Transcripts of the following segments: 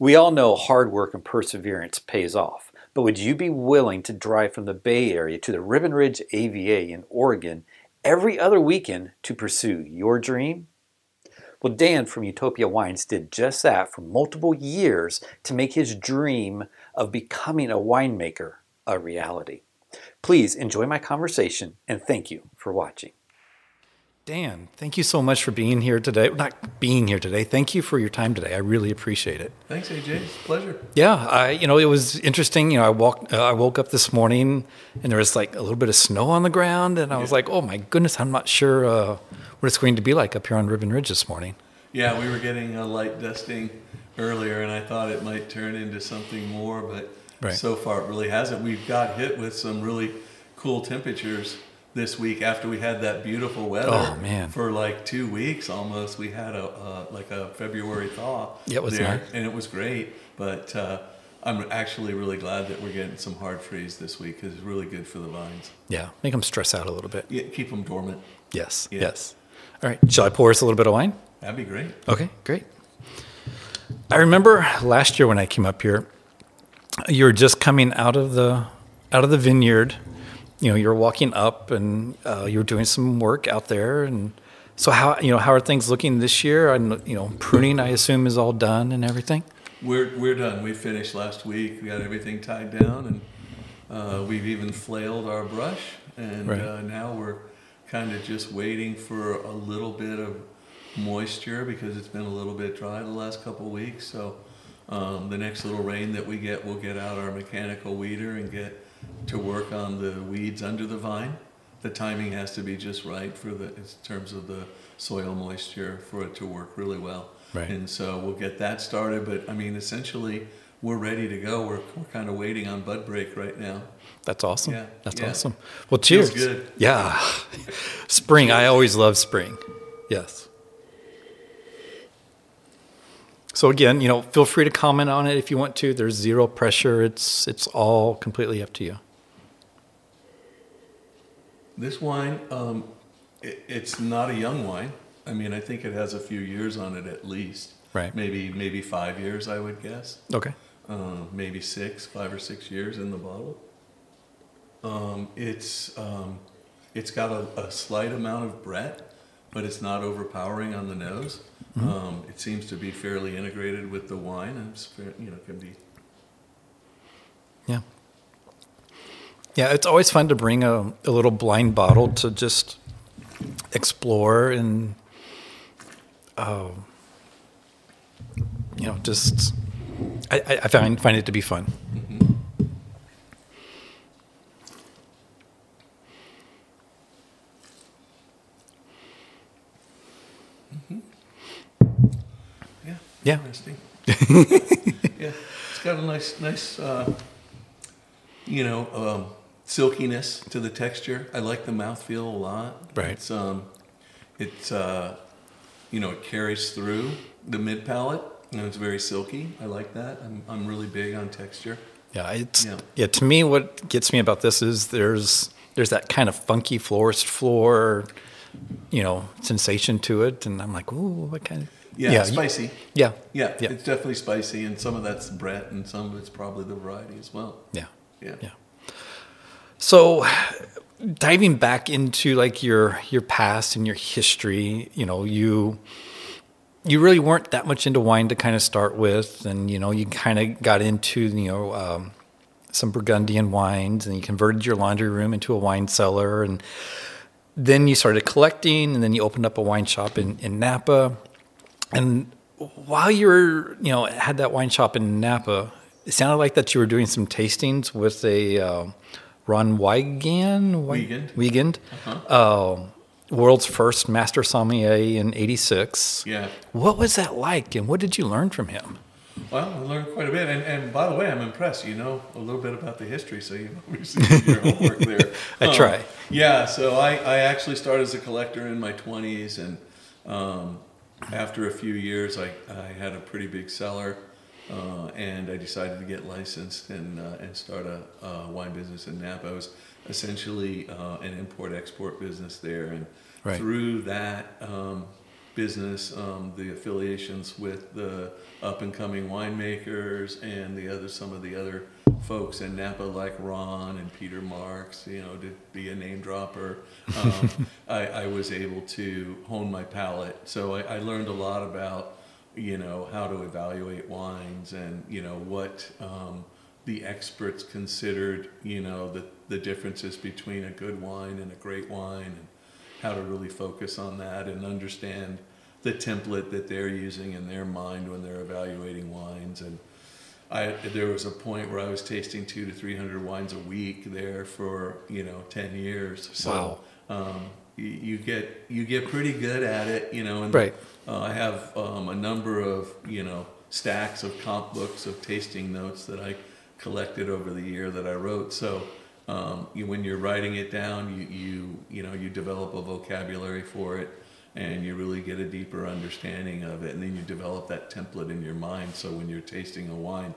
We all know hard work and perseverance pays off, but would you be willing to drive from the Bay Area to the Ribbon Ridge AVA in Oregon every other weekend to pursue your dream? Well, Dan from Utopia Wines did just that for multiple years to make his dream of becoming a winemaker a reality. Please enjoy my conversation and thank you for watching. Dan, thank you so much for being here today. Not being here today. Thank you for your time today. I really appreciate it. Thanks, AJ. It's a pleasure. Yeah, I, you know, it was interesting. You know, I walked, uh, I woke up this morning, and there was like a little bit of snow on the ground, and I was like, oh my goodness, I'm not sure uh, what it's going to be like up here on Ribbon Ridge this morning. Yeah, we were getting a light dusting earlier, and I thought it might turn into something more, but right. so far it really hasn't. We've got hit with some really cool temperatures this week after we had that beautiful weather. Oh man! For like two weeks almost, we had a uh, like a February thaw. Yeah, it was there, nice. and it was great. But uh, I'm actually really glad that we're getting some hard freeze this week because it's really good for the vines. Yeah, make them stress out a little bit. Yeah, keep them dormant. Yes. Yeah. Yes. All right. Shall I pour us a little bit of wine? That'd be great. Okay, great. I remember last year when I came up here, you were just coming out of the out of the vineyard you know you're walking up and uh, you're doing some work out there. And so how you know how are things looking this year? And you know pruning i assume is all done and everything? We're we're done. We finished last week. We got everything tied down and uh, we've even flailed our brush. And right. uh, now we're kind of just waiting for a little bit of moisture because it's been a little bit dry the last couple of weeks. So um, the next little rain that we get we'll get out our mechanical weeder and get to work on the weeds under the vine. The timing has to be just right for the in terms of the soil moisture for it to work really well. Right. And so we'll get that started. But I mean, essentially, we're ready to go. We're, we're kind of waiting on bud break right now. That's awesome. Yeah. That's yeah. awesome. Well, cheers. Yeah. spring. I always love spring. Yes. So again, you know, feel free to comment on it if you want to. There's zero pressure. It's it's all completely up to you. This wine, um, it, it's not a young wine. I mean, I think it has a few years on it at least. Right. Maybe maybe five years, I would guess. Okay. Uh, maybe six, five or six years in the bottle. Um, it's um, it's got a, a slight amount of Brett, but it's not overpowering on the nose. Mm-hmm. Um, it seems to be fairly integrated with the wine, and it's fair, you know can be. Yeah. Yeah, it's always fun to bring a, a little blind bottle to just explore and, uh, you know, just I, I find find it to be fun. Mm-hmm. Yeah. Interesting. yeah, it's got a nice, nice, uh, you know, um, silkiness to the texture. I like the mouthfeel a lot. Right. It's, um, it's, uh, you know, it carries through the mid palate, and it's very silky. I like that. I'm, I'm really big on texture. Yeah, it's yeah. yeah. To me, what gets me about this is there's there's that kind of funky forest floor, you know, sensation to it, and I'm like, ooh, what kind of yeah, yeah spicy. Yeah. yeah. yeah, it's definitely spicy, and some of that's Brett, and some of it's probably the variety as well. Yeah, yeah, yeah. So, diving back into like your your past and your history, you know, you you really weren't that much into wine to kind of start with, and you know, you kind of got into you know. Um, some Burgundian wines, and you converted your laundry room into a wine cellar, and then you started collecting, and then you opened up a wine shop in, in Napa and while you were, you know, had that wine shop in Napa, it sounded like that you were doing some tastings with a uh, Ronn Wiegand, Wiegand, Wiegand uh-huh. uh, world's first master sommelier in '86. Yeah. What was that like, and what did you learn from him? Well, I learned quite a bit, and, and by the way, I'm impressed. You know a little bit about the history, so you obviously did your homework there. I um, try. Yeah, so I, I actually started as a collector in my 20s, and um, after a few years, I, I had a pretty big cellar, uh, and I decided to get licensed and uh, and start a, wine business in Napa. I was essentially uh, an import export business there, and right. through that, um, business, um, the affiliations with the up and coming winemakers and the other some of the other folks in Napa like Ronn and Peter Marks, you know, to be a name dropper. Um, I, I, was able to hone my palate. So I, I, learned a lot about, you know, how to evaluate wines and, you know, what um, the experts considered, you know, the, the differences between a good wine and a great wine and how to really focus on that and understand the template that they're using in their mind when they're evaluating wines and I, there was a point where I was tasting two to three hundred wines a week there for you know ten years. So wow. um, you, you, get you get pretty good at it, you know. And right. uh, I have um, a number of you know stacks of comp books of tasting notes that I collected over the year that I wrote. So um, you, when you're writing it down, you you you know you develop a vocabulary for it and you really get a deeper understanding of it and then you develop that template in your mind so when you're tasting a wine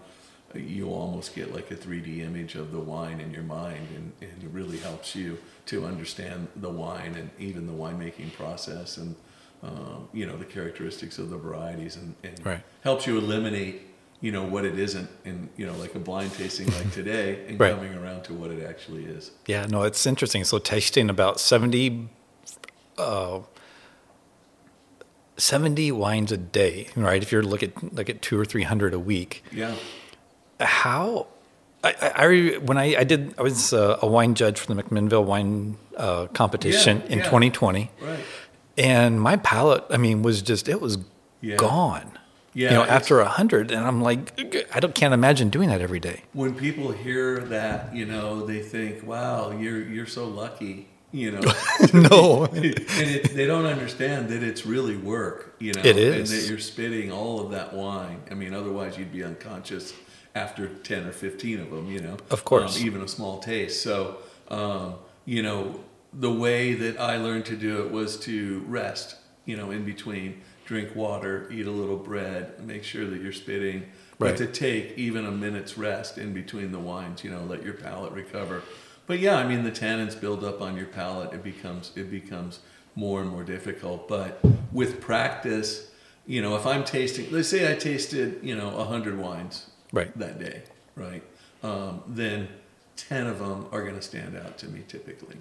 you almost get like a 3d image of the wine in your mind and, and it really helps you to understand the wine and even the winemaking process and um, you know the characteristics of the varieties and, and right. helps you eliminate you know what it isn't and you know like a blind tasting like today and right. coming around to what it actually is yeah no it's interesting so tasting about 70 uh, 70 wines a day, right? If you're looking at like at two or 300 a week. Yeah. How, I, I, when I, I did, I was a, a wine judge for the McMinnville wine uh, competition yeah, in yeah. 2020. Right. And my palate, I mean, was just, it was yeah. gone. Yeah, you know, after a hundred, and I'm like, I don't can't imagine doing that every day. When people hear that, you know, they think, "Wow, you're you're so lucky." You know. no. and it, they don't understand that it's really work, you know. It is. And that you're spitting all of that wine. I mean, otherwise you'd be unconscious after 10 or 15 of them, you know. Of course. Um, even a small taste. So, um, you know, the way that I learned to do it was to rest, you know, in between, drink water, eat a little bread, make sure that you're spitting. Right. But to take even a minute's rest in between the wines, you know, let your palate recover but yeah, I mean the tannins build up on your palate. It becomes it becomes more and more difficult. But with practice, you know, if I'm tasting, let's say I tasted, you know, hundred wines right. that day, right? Um, then ten of them are going to stand out to me typically,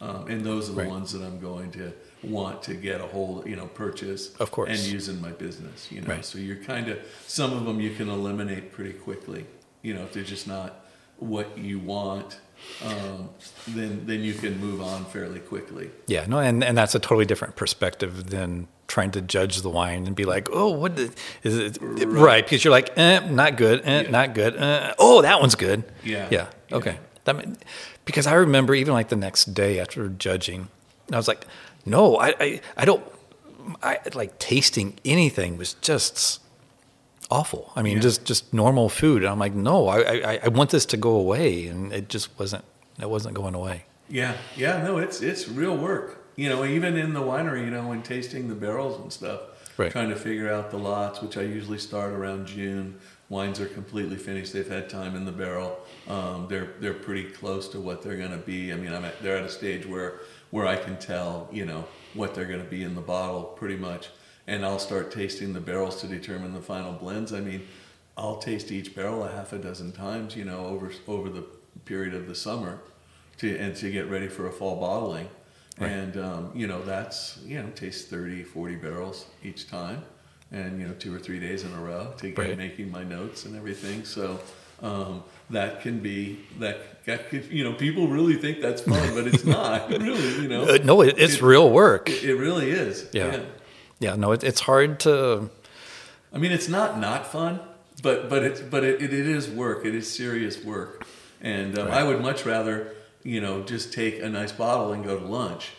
um, and those are the right. ones that I'm going to want to get a hold, you know, purchase, of course, and use in my business. You know, right. so you're kind of some of them you can eliminate pretty quickly. You know, if they're just not what you want um, then then you can move on fairly quickly. Yeah, no, and, and that's a totally different perspective than trying to judge the wine and be like, oh, what is it? Right, right because you're like, eh, not good, eh, yeah. not good. Eh, oh, that one's good. Yeah. Yeah. Okay. Yeah. That because I remember even like the next day after judging, I was like, no, I I, I don't. I like tasting anything was just awful. I mean, yeah. just just normal food. And I'm like, no, I, I, I want this to go away, and it just wasn't. It wasn't going away. Yeah, yeah, no, it's it's real work. You know, even in the winery, you know, when tasting the barrels and stuff, right. trying to figure out the lots, which I usually start around June. Wines are completely finished; they've had time in the barrel. Um, they're they're pretty close to what they're going to be. I mean, I'm at, they're at a stage where where I can tell, you know, what they're going to be in the bottle pretty much and I'll start tasting the barrels to determine the final blends. I mean, I'll taste each barrel a half a dozen times, you know, over over the period of the summer, to and to get ready for a fall bottling. Right. And um, you know, that's you know, taste 30, 40 barrels each time, and you know, two or three days in a row to get right. making my notes and everything. So. Um, that can be that, that could, you know people really think that's fun but it's not really you know uh, no it, it's it, real work it, it really is yeah. yeah yeah, no, it, it's hard to. I mean, it's not not fun, but but it's but it, it is work. It is serious work, and um, right. I would much rather you know just take a nice bottle and go to lunch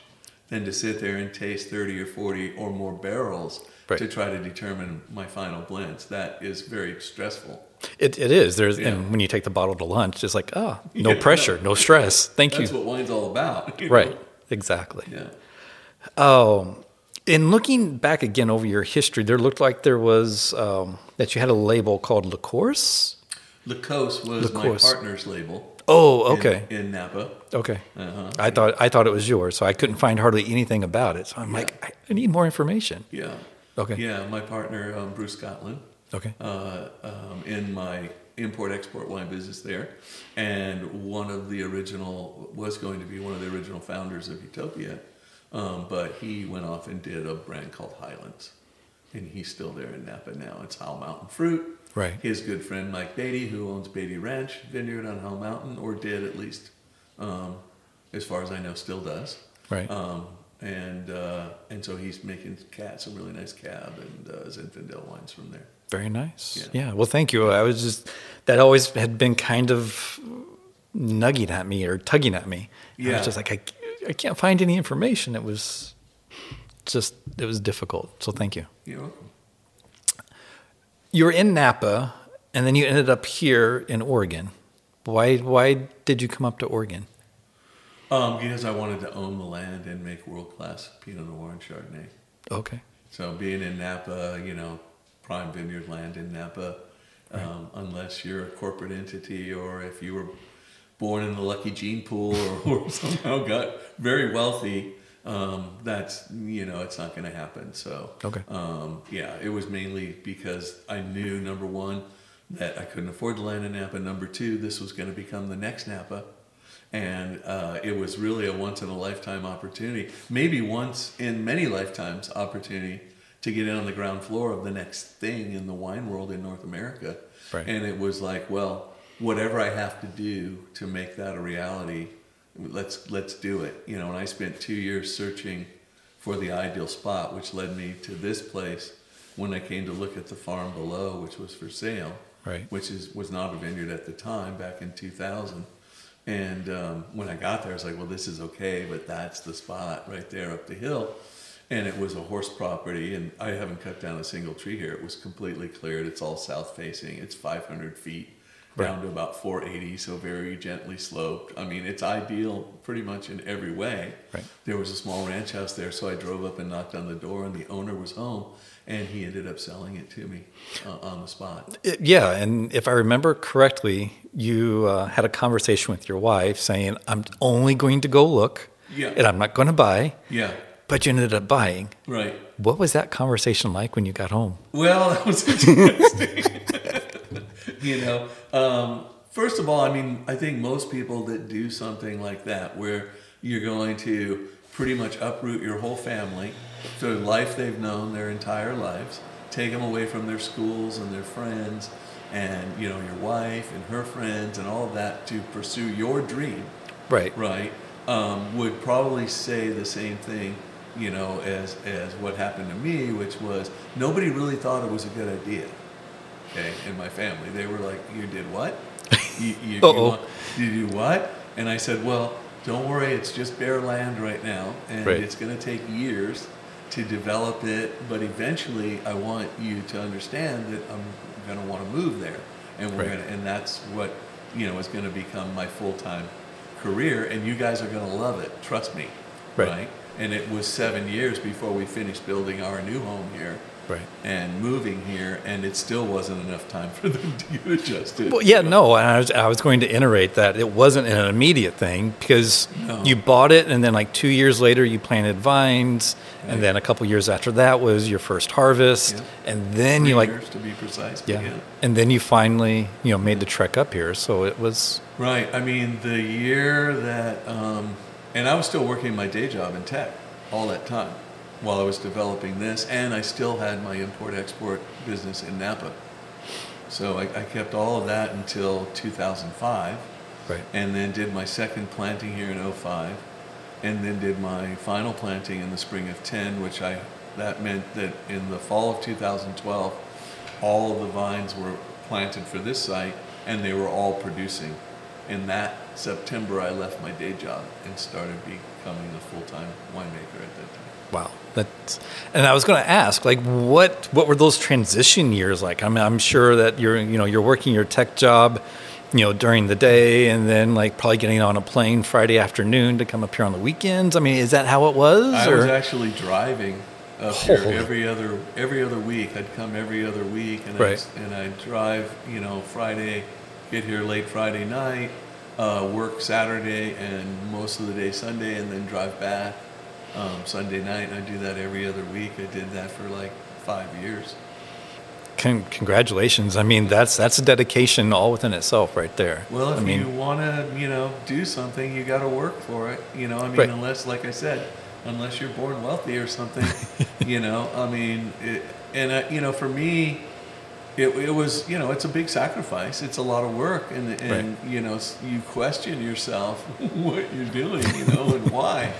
than to sit there and taste thirty or forty or more barrels right. to try to determine my final blends. That is very stressful. It, it is. There's yeah. and when you take the bottle to lunch, it's like oh, no yeah, pressure, no, no stress. Thank that's you. That's what wine's all about. Right. Know? Exactly. Yeah. Um, in looking back again over your history, there looked like there was um, that you had a label called La Course. Lacoste was my partner's label. Oh, okay. In, Napa. Okay. Uh-huh. I thought I thought it was yours, so I couldn't find hardly anything about it. So I'm like, I, I need more information. Yeah. Okay. Yeah, my partner um, Bruce Scotland. Okay. uh, um, in my import export wine business there, and one of the original was going to be one of the original founders of Utopia, um, but he went off and did a brand called Highlands, and he's still there in Napa now. It's Howell Mountain Fruit. Right. His good friend Mike Beatty, who owns Beatty Ranch Vineyard on Howell Mountain, or did at least, um, as far as I know, still does. Right. Um, and uh, and so he's making cat some really nice cab and uh, Zinfandel wines from there. Very nice. Yeah. Yeah. Well, thank you. I was just that always had been kind of nugging at me or tugging at me. I Yeah. was just like, I, I can't find any information. It was just it was difficult. So thank you. You're welcome. You were in Napa, and then you ended up here in Oregon. Why why did you come up to Oregon? Um, because I wanted to own the land and make world class Pinot Noir and Chardonnay. Okay. So being in Napa, you know, prime vineyard land in Napa, um, unless you're a corporate entity or if you were born in the lucky gene pool or, or somehow got very wealthy, um, that's you know it's not going to happen. So Okay. um, yeah, it was mainly because I knew number one that I couldn't afford to land in Napa. Number two, this was going to become the next Napa, and uh, it was really a once in a lifetime opportunity, maybe once in many lifetimes opportunity to get in on the ground floor of the next thing in the wine world in North America. Right. And it was like, well, whatever I have to do to make that a reality, let's let's do it. You know, and I spent two years searching for the ideal spot, which led me to this place when I came to look at the farm below, which was for sale, Right. which is was not a vineyard at the time back in 2000. And um, when I got there, I was like, well, this is okay, but that's the spot right there up the hill. And it was a horse property, and I haven't cut down a single tree here. It was completely cleared. It's all south facing. It's 500 feet down to about 480, so very gently sloped. I mean, it's ideal pretty much in every way. Right. There was a small ranch house there, so I drove up and knocked on the door, and the owner was home, and he ended up selling it to me uh, on the spot. It- yeah, and if I remember correctly, you uh, had a conversation with your wife saying, "I'm only going to go look, Yeah. and I'm not going to buy." Yeah, But you ended up buying. right. What was that conversation like when you got home? Well, that was interesting. you know, um, first of all, I mean, I think most people that do something like that, where you're going to pretty much uproot your whole family, so life they've known their entire lives, take them away from their schools and their friends, and you know, your wife and her friends and all of that to pursue your dream Right. right, um, would probably say the same thing, you know, as as what happened to me, which was nobody really thought it was a good idea. Okay, in my family, they were like, "You did what? You, you, you, want- you do what?" And I said, "Well, don't worry, it's just bare land right now, and Right. it's going to take years." To develop it, but eventually, I want you to understand that I'm going to want to move there, and we're Right. going to, and that's what you know is going to become my full time career, and you guys are going to love it. Trust me. Right. And it was seven years before we finished building our new home here Right. and moving here, and it still wasn't enough time for them to get adjusted. Well, yeah, no, and I was, I was going to iterate that it wasn't an immediate thing because No. you bought it, and then like two years later, you planted vines, Right. and then a couple years after that was your first harvest, and then Three you like, to be precise. yeah, began. and then you finally, you know, made the trek up here. So it was, Right. I mean, the year that, um, and I was still working my day job in tech all that time while I was developing this, and I still had my import export business in Napa. So I, I kept all of that until 2005, right, and then did my second planting here in 05, and then did my final planting in the spring of 10, which I that meant that in the fall of 2012, all of the vines were planted for this site, and they were all producing. In that September, I left my day job and started becoming a full-time winemaker at that time. wow, that's, and I was going to ask, like, what what were those transition years like? I mean, I'm sure that you're, you know, you're working your tech job, you know, during the day, and then like probably getting on a plane Friday afternoon to come up here on the weekends. I mean, is that how it was? I or? was actually driving up here every other every other week. I'd come every other week, and Right. I'd, and I'd drive. You know, Friday, get here late Friday night, uh, work Saturday and most of the day Sunday, and then drive back um, Sunday night. I do that every other week. I did that for like five years. Con- congratulations! I mean, that's that's a dedication all within itself, right there. Well, if I mean, you want to, you know, do something, you got to work for it. You know, I mean, Right. unless, like I said, unless you're born wealthy or something, you know, I mean, it, and uh, you know, for me, it, it was, you know, it's a big sacrifice. It's a lot of work, and and you know, you question yourself what you're doing, you know, and why.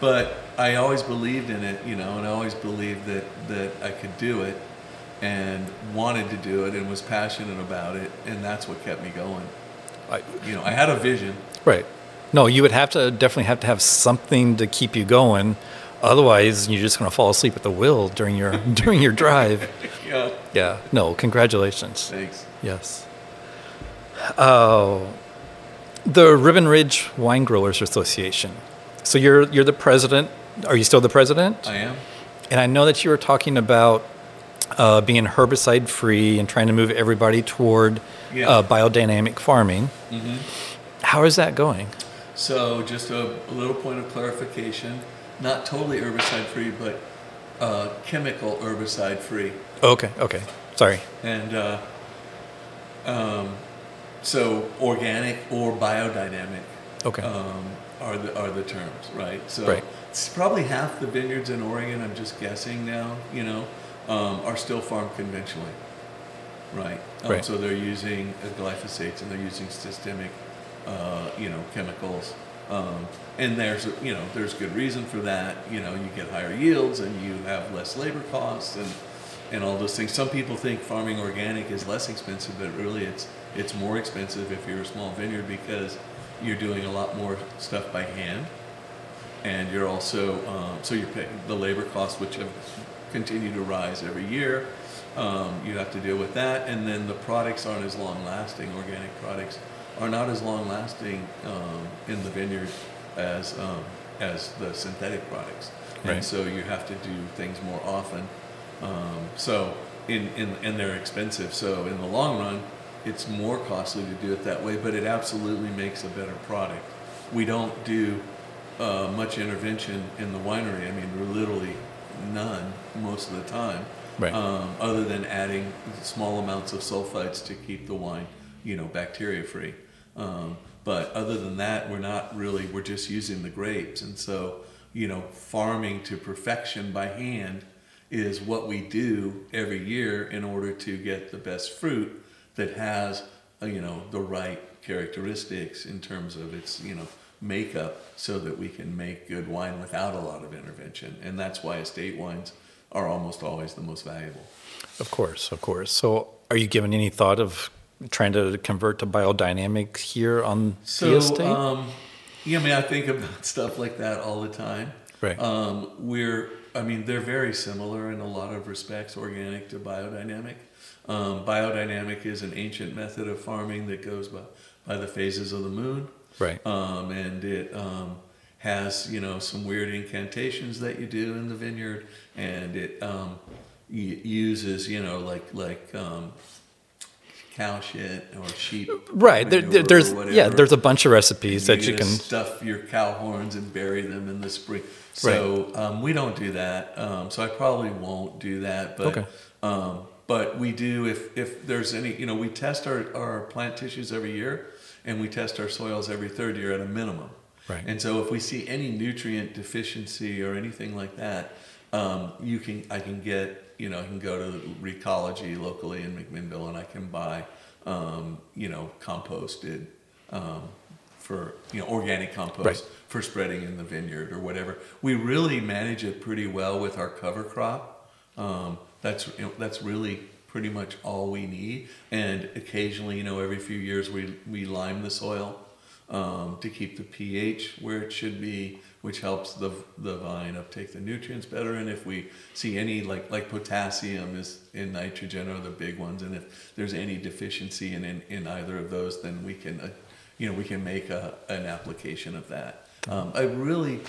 But I always believed in it, you know, and I always believed that that I could do it, and wanted to do it, and was passionate about it, and that's what kept me going. I- You know, I had a vision. right? No, you would have to definitely have to have something to keep you going. Otherwise, you're just going to fall asleep at the wheel during your during your drive. Yeah. Yeah. No. Congratulations. Thanks. Yes. Oh, the Ribbon Ridge Wine Growers Association. So you're you're the president. Are you still the president? I am. And I know that you were talking about uh, being herbicide free and trying to move everybody toward Yeah. uh, biodynamic farming. hmm How is that going? So, just a, a little point of clarification: not totally herbicide free, but uh, chemical herbicide free. Okay. Okay. Sorry. And uh, um, so, organic or biodynamic Okay. um, are the are the terms, right? So, Right. it's probably half the vineyards in Oregon. I'm just guessing now. You know, um, are still farmed conventionally, right? Um, Right. So they're using uh, glyphosates and they're using systemic, uh, you know, chemicals. Um, and there's you know there's good reason for that. You know, you get higher yields and you have less labor costs and and all those things. Some people think farming organic is less expensive, but really it's it's more expensive if you're a small vineyard because you're doing a lot more stuff by hand, and you're also um, so you're paying the labor costs, which have continued to rise every year. Um, you have to deal with that, and then the products aren't as long lasting. Organic products are not as long lasting um, in the vineyard as um, as the synthetic products, Right. and so you have to do things more often. Um, so in, in and they're expensive. So in the long run, it's more costly to do it that way, but it absolutely makes a better product. We don't do uh, much intervention in the winery. I mean, we're literally none most of the time, Right. um, other than adding small amounts of sulfites to keep the wine, you know, bacteria free. Um, but other than that, we're not really. We're just using the grapes, and so you know, farming to perfection by hand is what we do every year in order to get the best fruit that has uh, you know the right characteristics in terms of its you know makeup so that we can make good wine without a lot of intervention and that's why estate wines are almost always the most valuable Of course. Of course. So, are you giving any thought of trying to convert to biodynamic here on the so estate? um yeah i mean i think about stuff like that all the time Right. um we're i mean they're very similar in a lot of respects organic to biodynamic um, biodynamic is an ancient method of farming that goes by, by the phases of the moon right. um, and it um, has you know some weird incantations that you do in the vineyard, and it um, y- uses you know like like um, cow shit or sheep. Right. There, there- there's yeah. There's a bunch of recipes that you can. stuff your cow horns and bury them in the spring. So um, we don't do that. Um, so I probably won't do that. But Okay. um, but we do if if there's any you know we test our, our plant tissues every year and we test our soils every third year at a minimum. Right. And so if we see any nutrient deficiency or anything like that, um, you can I can get you know I can go to Recology locally in McMinnville and I can buy um, you know composted um, for you know organic compost Right. for spreading in the vineyard or whatever. We really manage it pretty well with our cover crop. Um, that's you know, that's really pretty much all we need. And occasionally, you know, every few years we we lime the soil um, to keep the pH where it should be, which helps the the vine uptake the nutrients better. And if we see any like like potassium is in nitrogen are the big ones, and if there's any deficiency in in, in either of those, then we can uh, you know we can make a, an application of that. Um, I really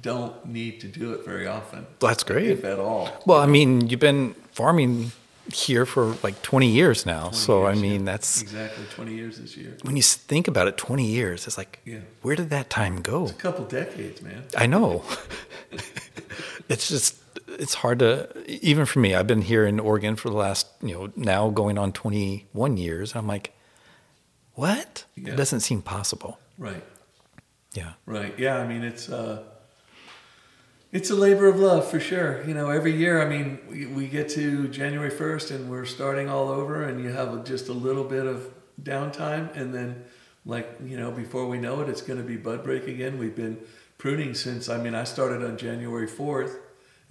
don't need to do it very often. That's great. if at all. Well, I mean, you've been farming here for like 20 years now. So years, I mean, yeah. that's exactly 20 years this year. when you think about it. 20 years. It's like, Yeah. where did that time go? A couple decades, man. I know. it's just it's hard to even for me. I've been here in Oregon for the last you know now going on 21 years. I'm like, what? Yeah. It doesn't seem possible. Right. Yeah. Right. Yeah. I mean, it's uh, it's a labor of love for sure. You know, every year. I mean, we, we get to January first, and we're starting all over, and you have just a little bit of downtime, and then, like you know, before we know it, it's going to be bud break again. We've been pruning since. I mean, I started on January fourth,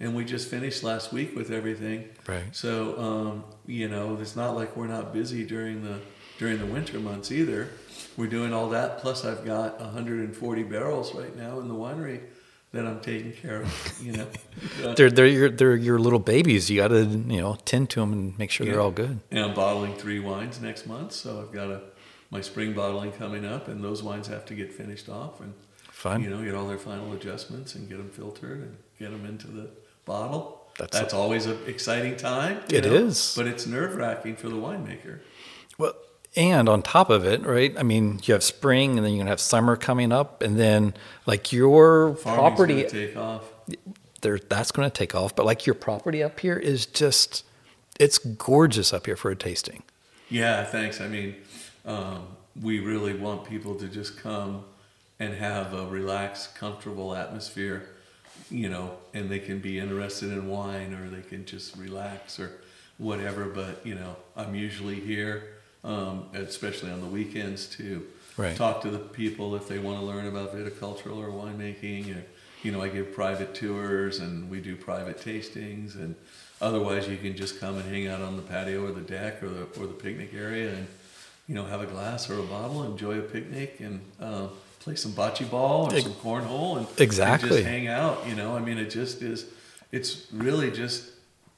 and we just finished last week with everything. Right. So um, you know, it's not like we're not busy during the during the winter months either. We're doing all that. Plus, I've got 140 barrels right now in the winery that I'm taking care of. You know, They're they're your they're your little babies. You got to you know tend to them and make sure Yeah. they're all good. and I'm bottling three wines next month. So I've got a my spring bottling coming up, and those wines have to get finished off and Fun. you know get all their final adjustments and get them filtered and get them into the bottle. That's- That's, always an exciting time. It know, is. but it's nerve wracking for the winemaker. Well, and on top of it, right? I mean, you have spring, and then you're gonna have summer coming up, and then like your Farming's property, take off. there that's going to take off. But like your property up here is just, it's gorgeous up here for a tasting. Yeah, thanks. I mean, um, we really want people to just come and have a relaxed, comfortable atmosphere, you know, and they can be interested in wine or they can just relax or whatever. But, you know, I'm usually here, um, especially on the weekends, to Right. talk to the people if they want to learn about viticultural or winemaking. Or, you know, I give private tours and we do private tastings. And otherwise, you can just come and hang out on the patio or the deck or the, or the picnic area and, you know, have a glass or a bottle, enjoy a picnic and uh, play some bocce ball or Ex- some cornhole and, and Exactly. just hang out. You know, I mean, it just is, it's really just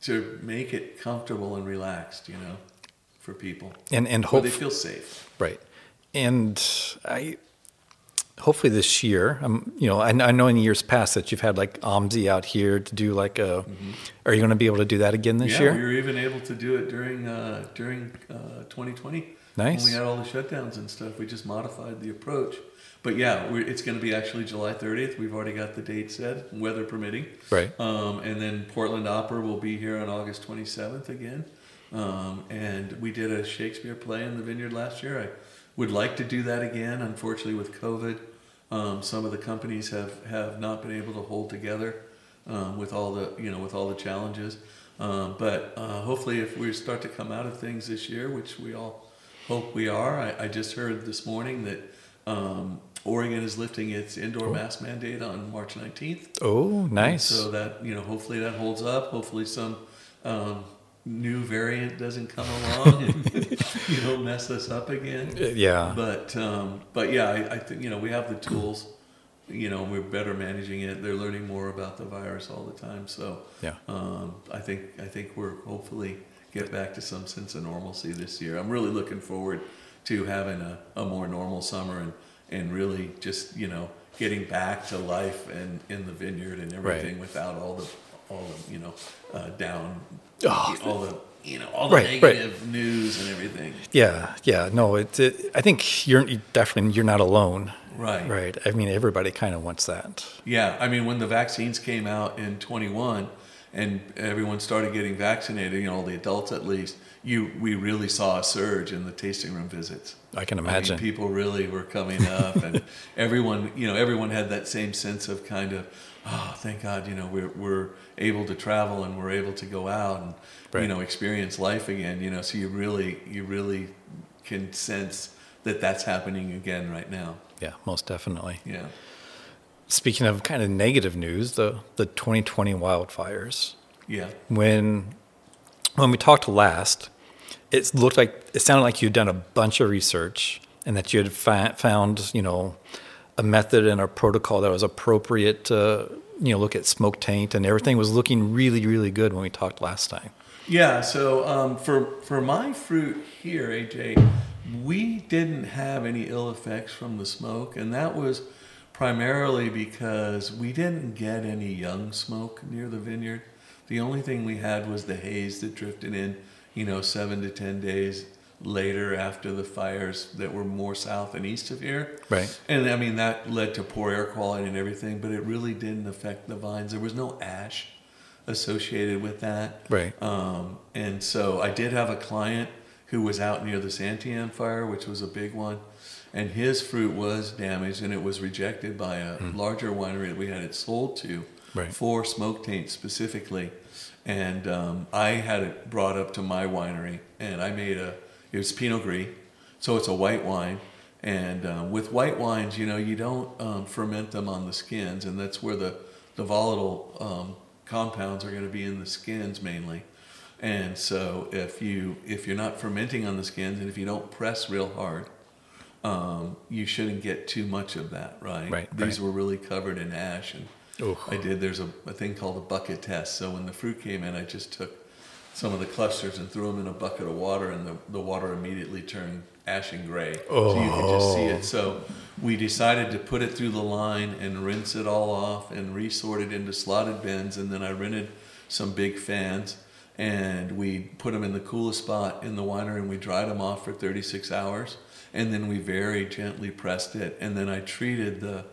to make it comfortable and relaxed, you know, for people. And and Where they feel safe. right, and I hopefully this year, um, you know, I, I know in years past that you've had like OMSI out here to do like a. Are you going to be able to do that again this Mm-hmm. yeah, year? we were even able to do it during uh, during uh, 2020. Nice. When we had all the shutdowns and stuff, we just modified the approach. But yeah, we're, it's going to be actually July 30th. We've already got the date set, weather permitting. Right. Um, and then Portland Opera will be here on August 27th again. Um, and we did a Shakespeare play in the vineyard last year. I would like to do that again. Unfortunately, with COVID, um, some of the companies have, have not been able to hold together um, with all the you know with all the challenges. Um, but uh, hopefully, if we start to come out of things this year, which we all hope we are, I, I just heard this morning that um, Oregon is lifting its indoor mask mandate on March 19th. Oh, nice. So that you know, hopefully that holds up. Hopefully some um, new variant doesn't come along and you know mess us up again. yeah. But um, but yeah, I, I think you know we have the tools. You know, we're better managing it. They're learning more about the virus all the time. So Yeah. um, I think I think we're hopefully get back to some sense of normalcy this year. I'm really looking forward to having a, a more normal summer and and really just you know getting back to life and in the vineyard and everything without all the all the you know uh, down Oh. all the you know all the Right, right. negative news and everything. Yeah, yeah, no, it's. It, I think you're you definitely you're not alone. Right. Right. I mean, everybody kind of wants that. Yeah, I mean, when the vaccines came out in 21 and everyone started getting vaccinated, you know, all the adults at least, you we really saw a surge in the tasting room visits. I can I mean, imagine. people really were coming up, and everyone, you know, everyone had that same sense of kind of, oh, thank God, you know, we're we're able to travel and we're able to go out and Right. you know experience life again. You know, so you really you really can sense that that's happening again right now. yeah, most definitely. Yeah. Speaking of kind of negative news, the the 2020 wildfires. Yeah. When when we talked last, it looked like it sounded like you'd done a bunch of research and that you had fa- found, you know, a method and a protocol that was appropriate to, you know, look at smoke taint and everything was looking really, really good when we talked last time. Yeah, so um, for for my fruit here, AJ, we didn't have any ill effects from the smoke, and that was primarily because we didn't get any young smoke near the vineyard. The only thing we had was the haze that drifted in you know, seven to 10 days later after the fires that were more south and east of here. Right. And I mean, that led to poor air quality and everything, but it really didn't affect the vines. There was no ash associated with that. Right. Um, and so I did have a client who was out near the Santiam fire, which was a big one, and his fruit was damaged and it was rejected by a larger winery that we had it sold to Right. for smoke taint specifically. And um, I had it brought up to my winery, and I made a it was Pinot Gris, so it's a white wine. And um, with white wines, you know, you don't um, ferment them on the skins, and that's where the the volatile um, compounds are going to be in the skins mainly. And so if you if you're not fermenting on the skins, and if you don't press real hard, um, you shouldn't get too much of that, right? Right, These right. were really covered in ash, and Ooh. I did. There's a, a thing called a bucket test. So when the fruit came in, I just took some of the clusters and threw them in a bucket of water, and the, the water immediately turned ashen gray. So you could just see Oh. it. So we decided to put it through the line and rinse it all off and resort it into slotted bins, and then I rented some big fans. And we put them in the coolest spot in the winery, and we dried them off for 36 hours, and then we very gently pressed it, and then I treated the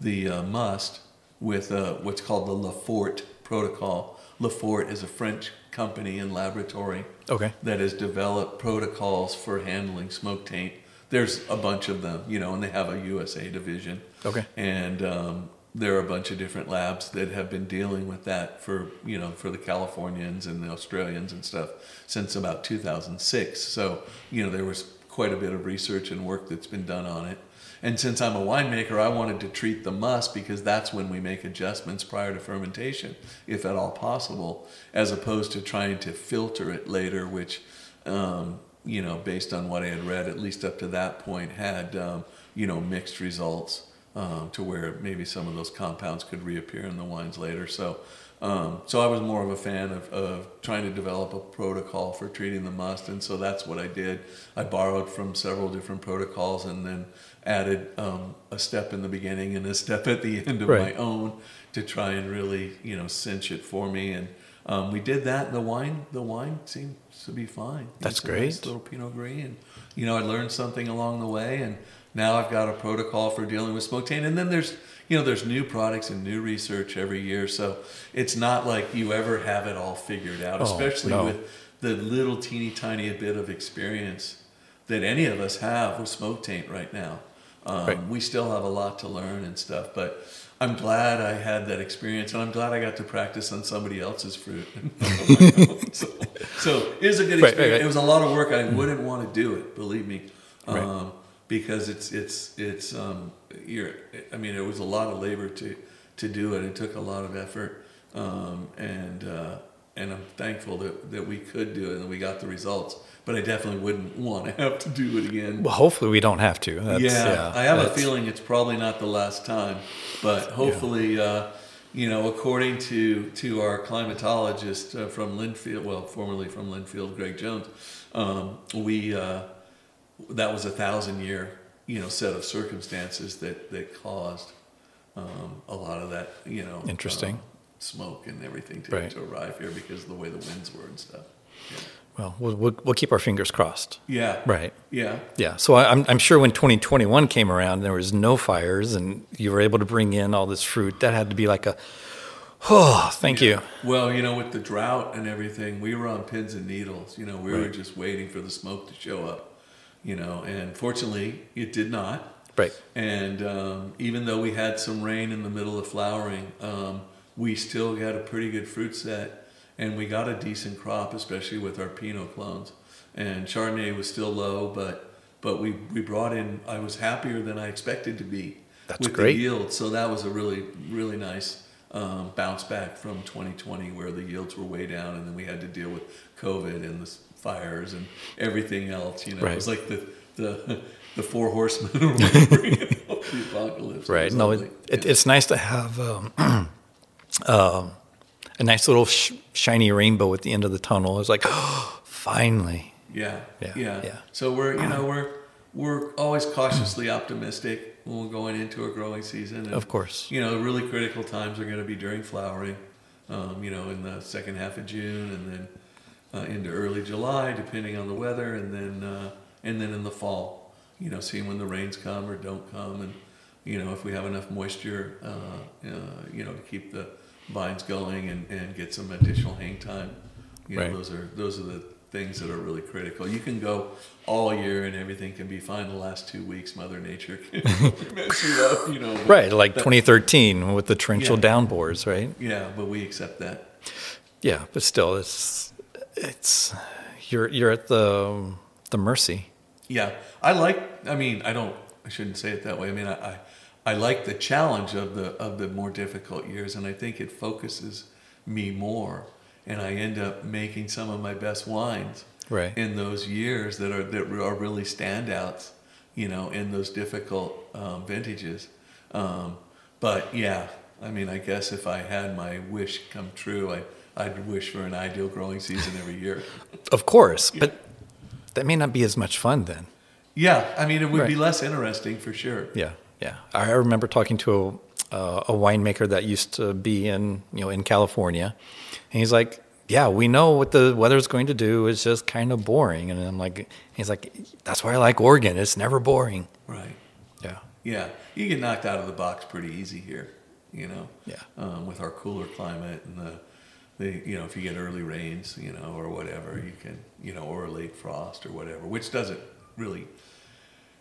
the uh, must with uh, what's called the Laffort protocol. Laffort is a French company and laboratory Okay. that has developed protocols for handling smoke taint. There's a bunch of them, you know, and they have a USA division. Okay. And um, there are a bunch of different labs that have been dealing with that for, you know, for the Californians and the Australians and stuff since about 2006. So, you know, there was quite a bit of research and work that's been done on it. And since I'm a winemaker, I wanted to treat the must because that's when we make adjustments prior to fermentation, if at all possible, as opposed to trying to filter it later, which, um, you know, based on what I had read, at least up to that point, had, um, you know, mixed results um, to where maybe some of those compounds could reappear in the wines later. So, um, so I was more of a fan of, of trying to develop a protocol for treating the must, and so that's what I did. I borrowed from several different protocols, and then added um, a step in the beginning and a step at the end of Right. my own to try and really, you know, cinch it for me. And um, we did that. And the wine, the wine seems to be fine. That's It's a nice great. little Pinot Gris, and you know, I learned something along the way, and now I've got a protocol for dealing with smoke taint. And then there's, you know, there's new products and new research every year, so it's not like you ever have it all figured out, Oh, especially no. with the little teeny tiny bit of experience that any of us have with smoke taint right now. Um, Right. We still have a lot to learn and stuff, but I'm glad I had that experience, and I'm glad I got to practice on somebody else's fruit. so, so it was a good Right, right, experience. right. It was a lot of work. I wouldn't want to do it, believe me, um, because it's it's it's um, you're. I mean, it was a lot of labor to to do it. It took a lot of effort, um, and uh, and I'm thankful that that we could do it and we got the results. But I definitely wouldn't want to have to do it again. Well, hopefully we don't have to. That's, yeah, I have a feeling it's probably not the last time, but hopefully, uh, you know, according to to our climatologist uh, from Linfield, well, formerly from Linfield, Greg Jones, um, we uh, that was a thousand year, you know, set of circumstances that that caused um, a lot of that, you know, Interesting. um, smoke and everything to, Right. to arrive here because of the way the winds were and stuff. Well, we'll, we'll, we'll keep our fingers crossed. Yeah. Right. Yeah. Yeah. So I, I'm, I'm sure when 2021 came around, there was no fires and you were able to bring in all this fruit. That had to be like a, oh, thank you. Well, you know, with the drought and everything, we were on pins and needles. You know, we were just waiting for the smoke to show up. You know, and fortunately, it did not. Right. And um, even though we had some rain in the middle of flowering, um, we still got a pretty good fruit set, and we got a decent crop, especially with our Pinot clones. And Chardonnay was still low, but but we we brought in. I was happier than I expected to be That's with great. the yield. So that was a really really nice um, bounce back from 2020, where the yields were way down, and then we had to deal with COVID and the fires and everything else. You know, Right. it was like the the the four horsemen or whatever, you know, the apocalypse. Right. No, it, it, it's nice to have um, um, a nice little sh- shiny rainbow at the end of the tunnel. It's like, oh, finally. Yeah, Yeah, yeah, yeah. So we're you know we're we're always cautiously optimistic when we're going into a growing season. And, Of course. You know, really critical times are going to be during flowering. Um, you know, in the second half of June, and then uh, into early July, depending on the weather, and then uh, and then in the fall, you know, seeing when the rains come or don't come, and you know if we have enough moisture, uh, uh, you know, to keep the vines going and, and get some additional hang time. You know, Right. those are those are the things that are really critical. You can go all year and everything can be fine. The last two weeks, Mother Nature can mess you up. You know, Right, like that- 2013 with the torrential Yeah. downpours, right? Yeah, but we accept that. Yeah, but still, it's it's you're you're at the the mercy. Yeah, I like. I mean, I don't. I shouldn't say it that way. I mean, I, I, I like the challenge of the of the more difficult years, and I think it focuses me more, and I end up making some of my best wines Right. in those years that are that are really standouts. You know, in those difficult um, vintages. Um, but yeah, I mean, I guess if I had my wish come true, I I'd wish for an ideal growing season every year. Of course, but that may not be as much fun then. Yeah, I mean, it would be less interesting for sure. Yeah, yeah. I remember talking to a uh, a winemaker that used to be in you know in California, and he's like, "Yeah, we know what the weather's going to do. It's just kind of boring." And I'm like, "He's like, that's why I like Oregon. It's never boring." Right. Yeah, Yeah, you get knocked out of the box pretty easy here, you know. Yeah. Um, with our cooler climate and the, the, you know, if you get early rains, you know, or whatever, you can, you know, or a late frost or whatever, which doesn't really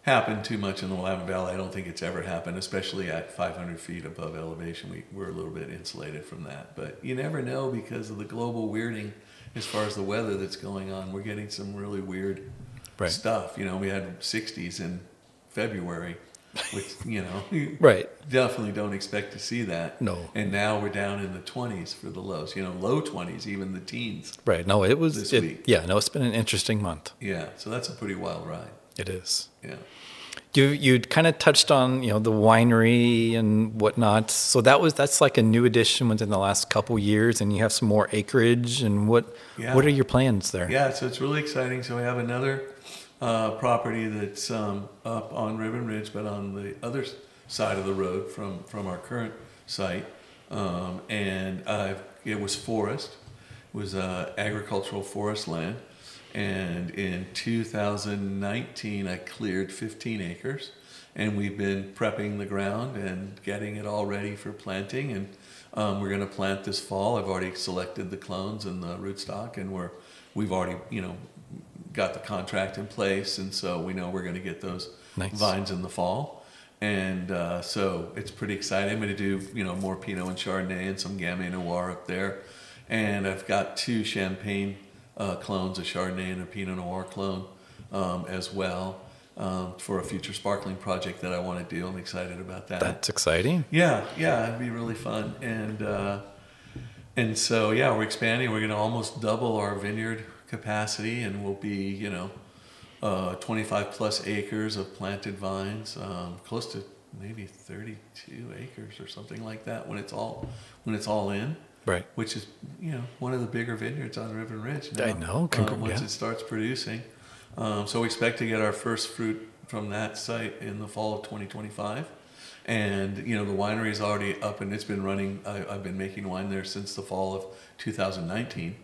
happen too much in the Willamette Valley. I don't think it's ever happened, especially at 500 feet above elevation. We, we're a little bit insulated from that, but you never know because of the global weirding as far as the weather that's going on. We're getting some really weird Right. stuff. You know, we had 60s in February, which you know, right. definitely don't expect to see that. No. And now we're down in the 20s for the lows. You know, low 20s, even the teens. Right. No, it was. This It, week. yeah. No, it's been an interesting month. Yeah, so that's a pretty wild ride. It is. Yeah. You you kind of touched on you know the winery and whatnot. So that was that's like a new addition within the last couple years, and you have some more acreage. And what Yeah. what are your plans there? Yeah, so it's really exciting. So we have another uh, property that's um, up on Ribbon Ridge, but on the other side of the road from, from our current site. Um, and uh, it was forest, it was uh, agricultural forest land. And in 2019, I cleared 15 acres, and we've been prepping the ground and getting it all ready for planting. And um, we're going to plant this fall. I've already selected the clones and the rootstock, and we're we've already you know got the contract in place, and so we know we're going to get those Nice. vines in the fall. And uh, so it's pretty exciting. I'm going to do you know more Pinot and Chardonnay and some Gamay Noir up there, and I've got two Champagne uh, clones, a Chardonnay and a Pinot Noir clone um, as well um, for a future sparkling project that I want to do. I'm excited about that. That's exciting. Yeah, yeah, it'd be really fun. And uh, and so yeah, we're expanding. We're going to almost double our vineyard capacity, and we'll be you know uh, 25 plus acres of planted vines, um, close to maybe 32 acres or something like that when it's all when it's all in. Right. Which is you know one of the bigger vineyards on Ribbon Ridge. Now, I know. uh, Congr- once yeah. it starts producing, um, so we expect to get our first fruit from that site in the fall of 2025. And you know the winery is already up and it's been running. I, I've been making wine there since the fall of 2019,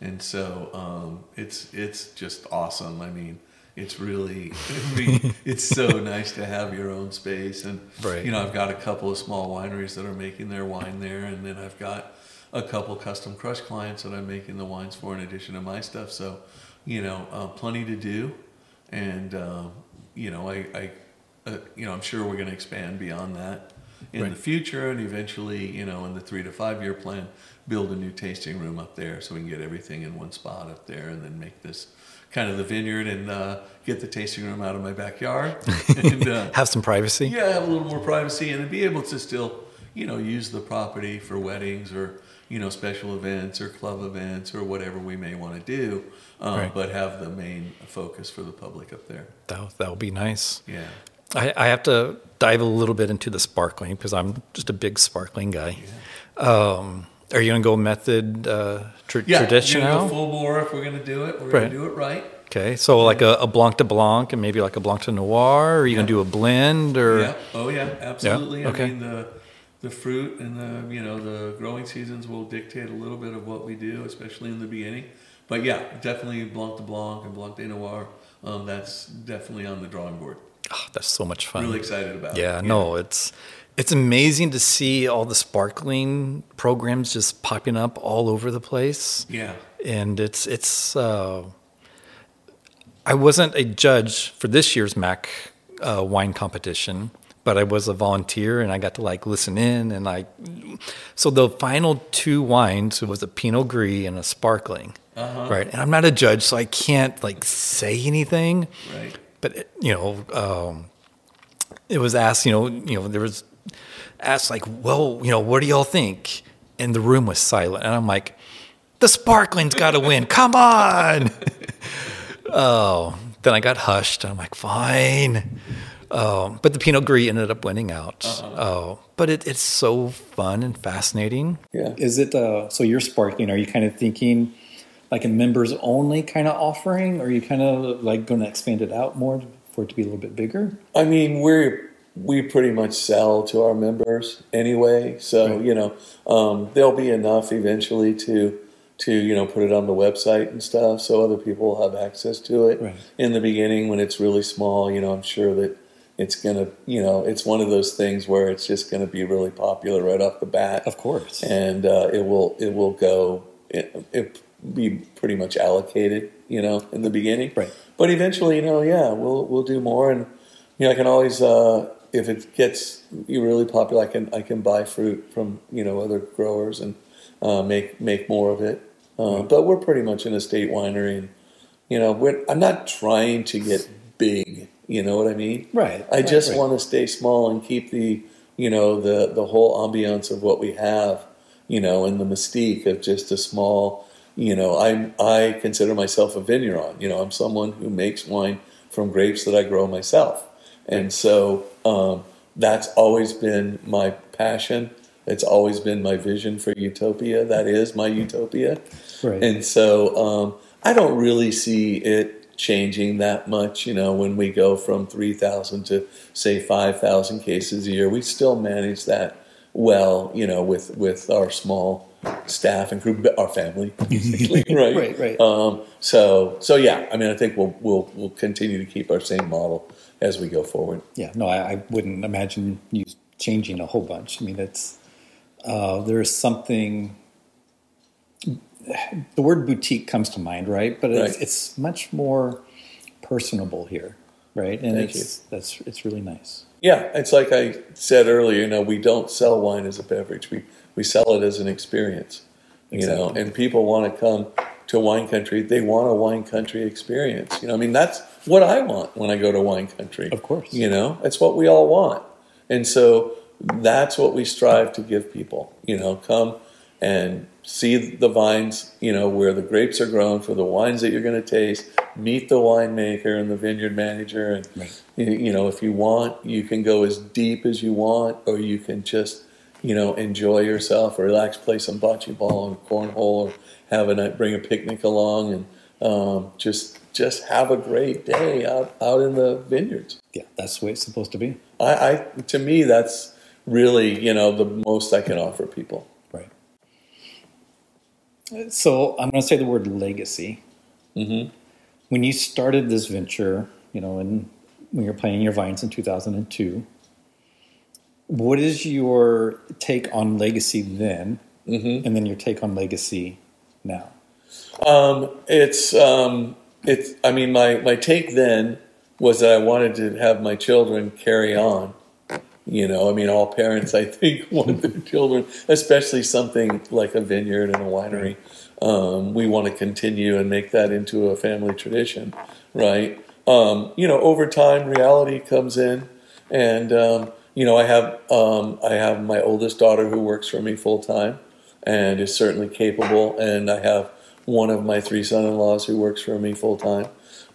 and so um, it's it's just awesome. I mean, it's really it's so nice to have your own space. And Right. you know I've got a couple of small wineries that are making their wine there, and then I've got a couple custom crush clients that I'm making the wines for in addition to my stuff. So you know uh, plenty to do, and um, you know I. I uh, you know, I'm sure we're going to expand beyond that in Right. the future, and eventually, you know, in the three to five year plan, build a new tasting room up there so we can get everything in one spot up there, and then make this kind of the vineyard and uh, get the tasting room out of my backyard, and uh, Have some privacy. yeah, have a little more privacy, and be able to still, you know, use the property for weddings or you know special events or club events or whatever we may want to do, um, Right. but have the main focus for the public up there. That that would be nice. Yeah. I, I have to dive a little bit into the sparkling because I'm just a big sparkling guy. Um, are you gonna go method uh, tr- Yeah, traditional? gonna go full bore if we're gonna do it. We're gonna Right. do it right. Okay, so like a, a Blanc de Blanc and maybe like a Blanc de Noir. Or are you gonna do a blend or? Yeah. Oh yeah, absolutely. Yeah. okay. I mean the the fruit and the you know the growing seasons will dictate a little bit of what we do, especially in the beginning. but yeah, definitely Blanc de Blanc and Blanc de Noir. Um, that's definitely on the drawing board. Oh, that's so much fun. Really excited about yeah, it. Yeah, no, it's it's amazing to see all the sparkling programs just popping up all over the place. Yeah, and it's it's. Uh, I wasn't a judge for this year's Mac uh, wine competition, but I was a volunteer and I got to like listen in and like So the final two wines was a Pinot Gris and a sparkling, uh-huh. right? And I'm not a judge, so I can't like say anything. Right. But you know, um, it was asked. You know, you know, there was asked like, well, you know, what do y'all think? And the room was silent, and I'm like, the sparkling's got to win. Come on. oh, then I got hushed. I'm like, fine. Oh, but the Pinot Gris ended up winning out. Uh-huh. Oh, but it, it's so fun and fascinating. Yeah. Is it uh, so? You're sparkling. Are you kind of thinking like a members only kind of offering, or are you kind of like going to expand it out more for it to be a little bit bigger? I mean, we're we pretty much sell to our members anyway, so right. you know um, there'll be enough eventually to to you know put it on the website and stuff, so other people will have access to it. Right. In the beginning, when it's really small, you know, I'm sure that it's gonna, you know, it's one of those things where it's just gonna be really popular right off the bat. Of course, and uh, it will it will go it, it be pretty much allocated, you know, in the beginning. Right. But eventually, you know, yeah, we'll we'll do more, and you know, I can always. Uh, if it gets really popular, I can I can buy fruit from you know other growers and uh, make make more of it. Uh, but we're pretty much an estate winery, and you know, I'm not trying to get big. You know what I mean? Right. I just right. want to stay small and keep the you know the the whole ambiance of what we have. You know, and the mystique of just a small. You know, I I consider myself a vigneron. You know, I'm someone who makes wine from grapes that I grow myself, and so um, that's always been my passion. It's always been my vision for utopia. That is my utopia. Right. And so um, I don't really see it changing that much. You know, when we go from 3,000 to say 5,000 cases a year, we still manage that well, you know, with, with our small staff and crew, our family, right? right, right. Um, so, so yeah, I mean, I think we'll, we'll, we'll continue to keep our same model as we go forward. Yeah, no, I, I wouldn't imagine you changing a whole bunch. I mean, it's, uh, there's something. The word boutique comes to mind, right? But it's, right. it's much more personable here, right? And Thank it's you. that's it's really nice. Yeah, it's like I said earlier. You know, we don't sell wine as a beverage. We we sell it as an experience. Exactly. You know, and people want to come to wine country. They want a wine country experience. You know, I mean, that's what I want when I go to wine country. Of course. You know, it's what we all want. And so that's what we strive to give people. You know, come and see the vines, you know, where the grapes are grown for the wines that you're going to taste. Meet the winemaker and the vineyard manager, and right. you know, if you want, you can go as deep as you want, or you can just, you know, enjoy yourself, or relax, play some bocce ball and cornhole, or have a night, bring a picnic along, and um, just just have a great day out out in the vineyards. Yeah, that's the way it's supposed to be. I, I to me, that's really, you know, the most I can offer people. So I'm going to say the word legacy. Mm-hmm. When you started this venture, you know, and when you're planting your vines in 2002, what is your take on legacy then, mm-hmm. and then your take on legacy now? Um, it's um, it's. I mean, my my take then was that I wanted to have my children carry on you know, I mean, all parents, I think, want their children, especially something like a vineyard and a winery. Um, we want to continue and make that into a family tradition, right? Um, you know, over time, reality comes in, and um, you know, I have um, I have my oldest daughter who works for me full time, and is certainly capable, and I have one of my three son-in-laws who works for me full time.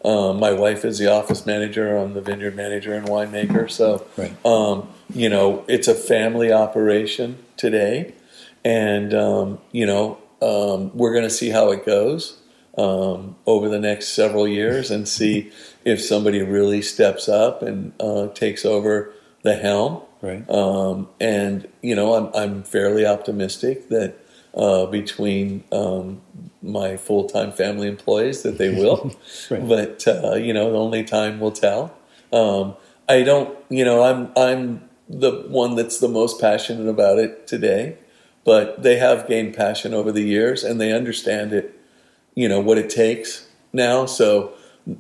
Um, my wife is the office manager. I'm the vineyard manager and winemaker. So, right. um, you know, it's a family operation today, and um, you know, um, we're going to see how it goes um, over the next several years and see if somebody really steps up and uh, takes over the helm. Right. Um, and you know, I'm I'm fairly optimistic that uh, between um, my full time family employees that they will, Right. but uh, you know, the only time will tell. Um, I don't, you know, I'm I'm the one that's the most passionate about it today, but they have gained passion over the years and they understand it, you know, what it takes now. So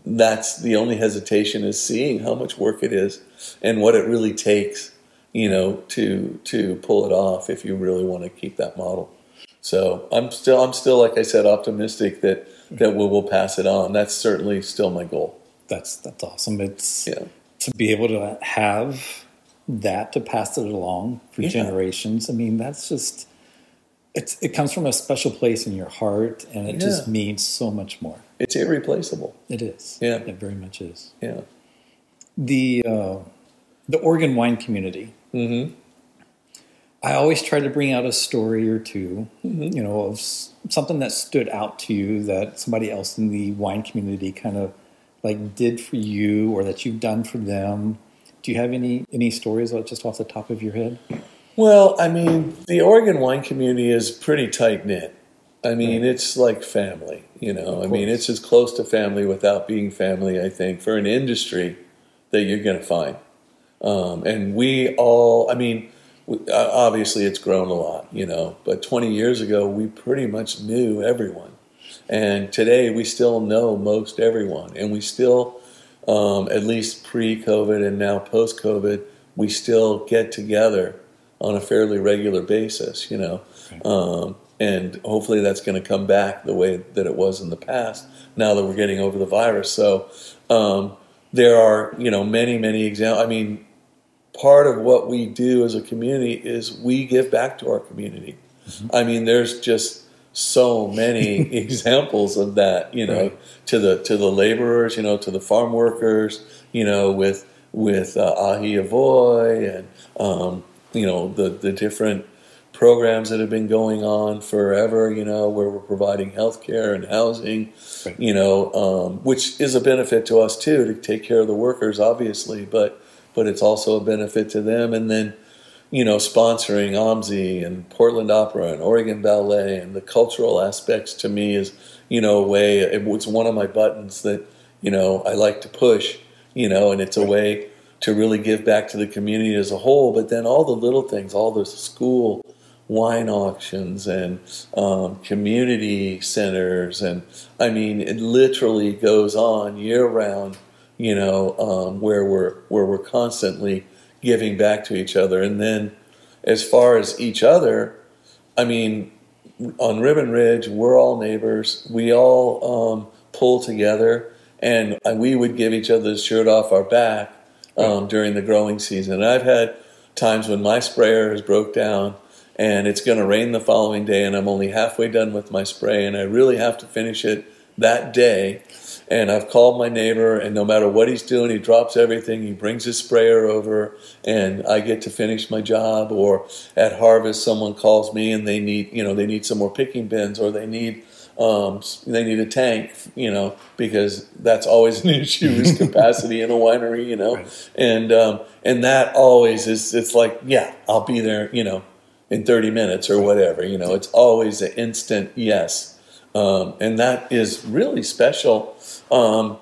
that's the only hesitation is seeing how much work it is and what it really takes, you know, to to pull it off if you really want to keep that model. So I'm still I'm still like I said optimistic that that we will pass it on. That's certainly still my goal. That's that's awesome. It's Yeah. to be able to have that to pass it along for Yeah. generations. I mean, that's just it's it comes from a special place in your heart, and it just means so much more. It's irreplaceable. It is. Yeah. it very much is. Yeah. The uh, the Oregon wine community. Mm-hmm. I always try to bring out a story or 2 Mm-hmm. you know, of something that stood out to you that somebody else in the wine community kind of like did for you or that you've done for them. Do you have any any stories just off the top of your head? Well, I mean, the Oregon wine community is pretty tight knit. I mean, it's like family, you know. I mean, it's as close to family without being family, I think, for an industry that you're going to find. Um, and we all, I mean, we, obviously it's grown a lot, you know, but 20 years ago, we pretty much knew everyone. And today, we still know most everyone. And we still, um, at least pre COVID and now post COVID, we still get together on a fairly regular basis, you know. Um, and hopefully that's going to come back the way that it was in the past now that we're getting over the virus. So um, there are, you know, many, many examples. I mean, part of what we do as a community is we give back to our community. I mean, there's just so many examples of that, you know, Right. to the to the laborers, you know, to the farm workers, you know, with with uh, AHIVOY and um, you know the the different programs that have been going on forever, you know, where we're providing health care and housing, Right. you know, um, which is a benefit to us too to take care of the workers, obviously, but but it's also a benefit to them. And then, you know, sponsoring OMSI and Portland Opera and Oregon Ballet and the cultural aspects to me is, you know, a way. It's one of my buttons that you know I like to push, you know, and it's a way to really give back to the community as a whole. But then all the little things, all the school wine auctions and um, community centers, and I mean, it literally goes on year round. You know, um, where we're where we're constantly giving back to each other, and then as far as each other, I mean, on Ribbon Ridge, we're all neighbors. We all um, pull together, and we would give each other the shirt off our back um, during the growing season. And I've had times when my sprayer has broke down, and it's going to rain the following day, and I'm only halfway done with my spray, and I really have to finish it that day. And I've called my neighbor, and no matter what he's doing, he drops everything. He brings his sprayer over, and I get to finish my job. Or at harvest, someone calls me and they need, you know, they need some more picking bins, or they need, um, they need a tank, you know, because that's always an issue is capacity in a winery, you know, and um, and that always is. It's like, yeah, I'll be there, you know, in 30 minutes or whatever. You know, it's always an instant yes. Um, and that is really special. Um,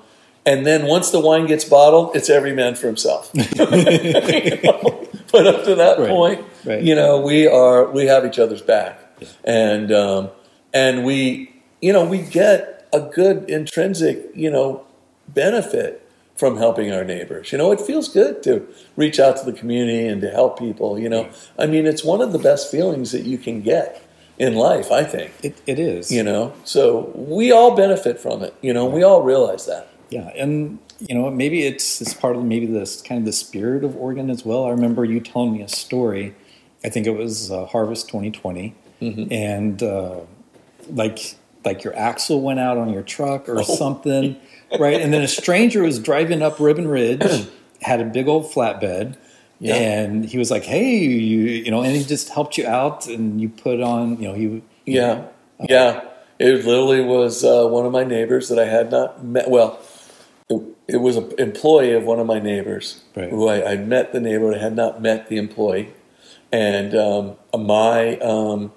and then once the wine gets bottled, it's every man for himself. You know? But up to that Right. point, Right. you know, we are we have each other's back, and um, and we you know we get a good intrinsic you know benefit from helping our neighbors. You know, it feels good to reach out to the community and to help people. You know, I mean, it's one of the best feelings that you can get in life. I think. It, it is. You know, so we all benefit from it. You know, we all realize that. Yeah, and you know maybe it's it's part of maybe this kind of the spirit of Oregon as well. I remember you telling me a story. I think it was uh, Harvest 2020, Mm-hmm. and uh, like like your axle went out on your truck Oh. or something, right? And then a stranger was driving up Ribbon Ridge, had a big old flatbed. Yeah. And he was like, "Hey, you, you know," and he just helped you out, and you put on, you know, he, Yeah, yeah. It literally was uh, one of my neighbors that I had not met. Well, it, it was an employee of one of my neighbors Right. who I, I'd met the neighbor, but I had not met the employee. And um, my um,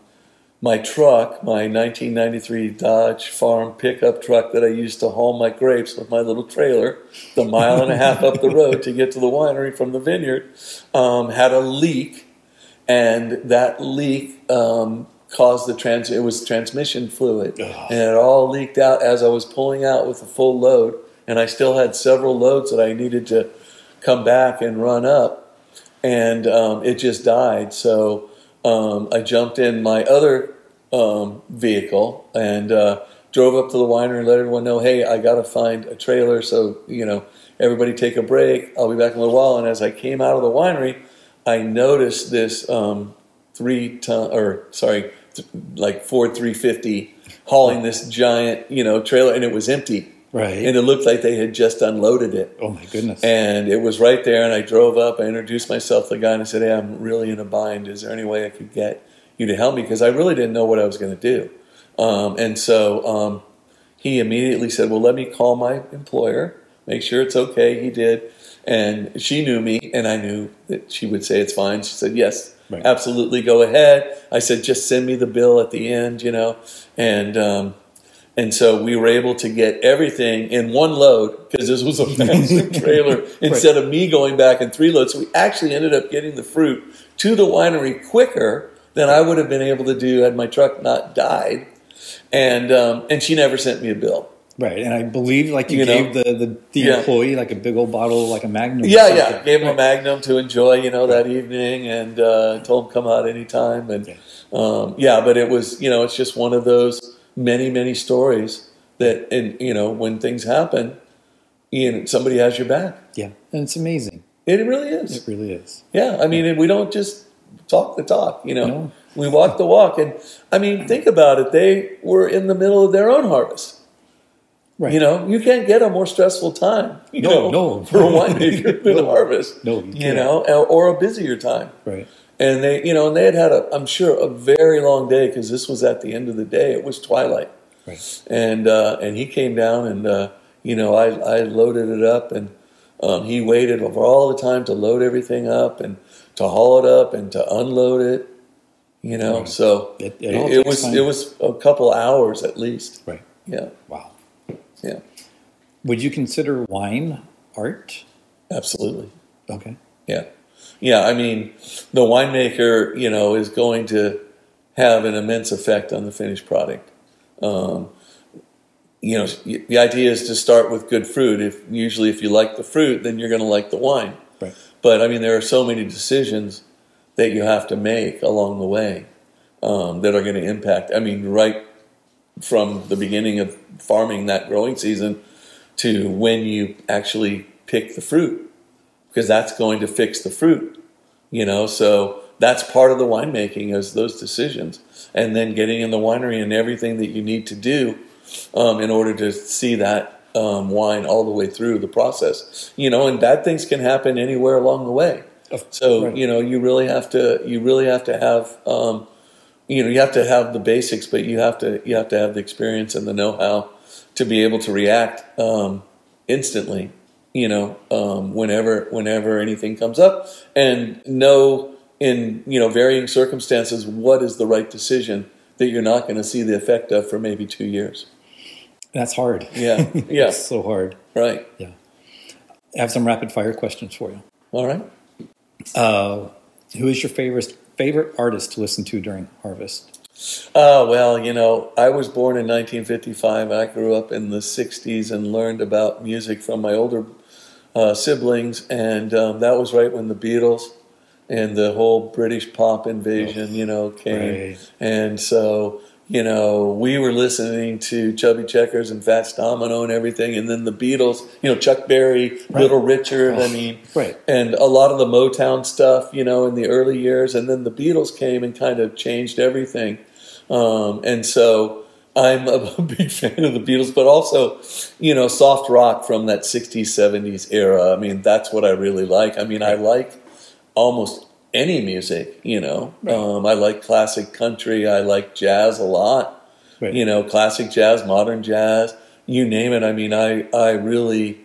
my truck, my 1993 Dodge Farm pickup truck that I used to haul my grapes with my little trailer, the mile and a half up the road to get to the winery from the vineyard, um, had a leak, and that leak um, caused the trans. It was transmission fluid, and it all leaked out as I was pulling out with a full load, and I still had several loads that I needed to come back and run up, and um, it just died. So um, I jumped in my other um, vehicle and uh, drove up to the winery and let everyone know, hey, I got to find a trailer. So, you know, everybody take a break. I'll be back in a little while. And as I came out of the winery, I noticed this um, three ton, or sorry, th- like Ford 350 hauling this giant, you know, trailer and it was empty. Right. And it looked like they had just unloaded it. oh my goodness. And it was right there, and I drove up. I introduced myself to the guy, and I said, "Hey, I'm really in a bind. Is there any way I could get you to help me?" Because I really didn't know what I was going to do. Um, and so um, he immediately said, "Well, let me call my employer, make sure it's okay." He did, and she knew me, and I knew that she would say it's fine. She said, "Yes, Right. absolutely, go ahead." I said, "Just send me the bill at the end," you know, and. Um, and so we were able to get everything in one load because this was a massive trailer instead of me going back in three loads. So we actually ended up getting the fruit to the winery quicker than I would have been able to do had my truck not died. And um, and she never sent me a bill. right. And I believe like you, You know? gave the, the, the Yeah. employee like a big old bottle, like a magnum. Yeah, yeah. Gave him a Magnum to enjoy, you know, that evening, and uh, told him come out anytime. And Yeah. um, yeah, but it was, you know, it's just one of those many, many stories that, and you know, when things happen, you know, somebody has your back. Yeah. And it's amazing. It really is. It really is. Yeah, I mean, and we don't just talk the talk, you know. No. We walk the walk, and I mean, think about it. They were in the middle of their own harvest. Right. You know, you can't get a more stressful time. You No, know, no. for a winemaker than No. harvest. No, you you can't. know, or or a busier time. Right. And they, you know, and they had had a, I'm sure, a very long day because this was at the end of the day. It was twilight, Right. and uh, and he came down and uh, you know I I loaded it up and um, he waited over all the time to load everything up and to haul it up and to unload it. You know, Right. so It- it, it it was time. it was a couple hours at least. Right. Yeah, Wow. yeah, Would you consider wine art? absolutely. Okay. Yeah. Yeah. I mean, the winemaker, you know, is going to have an immense effect on the finished product. Um, you know, the idea is to start with good fruit. If usually, if you like the fruit, then you're going to like the wine. Right. But I mean, there are so many decisions that you have to make along the way um, that are going to impact. I mean, right from the beginning of farming that growing season to when you actually pick the fruit, because that's going to fix the fruit. You know, so that's part of the winemaking is those decisions, and then getting in the winery and everything that you need to do um, in order to see that um, wine all the way through the process. You know, and bad things can happen anywhere along the way. So right. you know, you really have to you really have to have um, you know you have to have the basics, but you have to you have to have the experience and the know how to be able to react um, instantly. You know, um, whenever whenever anything comes up, and know in you know varying circumstances what is the right decision that you're not going to see the effect of for maybe two years. That's hard. Yeah, yeah, It's so hard. right. Yeah. I have some rapid fire questions for you. All right. Uh, who is your favorite favorite artist to listen to during harvest? Oh, well, you know, I was born in 1955. I grew up in the 60s and learned about music from my older uh, siblings. And um, that was right when the Beatles and the whole British pop invasion, you know, came. Right. And so, you know, we were listening to Chubby Checkers and Fats Domino and everything. And then the Beatles, you know, Chuck Berry, Little Richard. I mean, Right. and a lot of the Motown stuff, you know, in the early years, and then the Beatles came and kind of changed everything. Um, and so I'm a big fan of the Beatles, but also, you know, soft rock from that 60s, 70s era. I mean, that's what I really like. I mean, I like almost any music, you know. Um, I like classic country, I like jazz a lot Right. you know, classic jazz, modern jazz, you name it. I mean, I, I really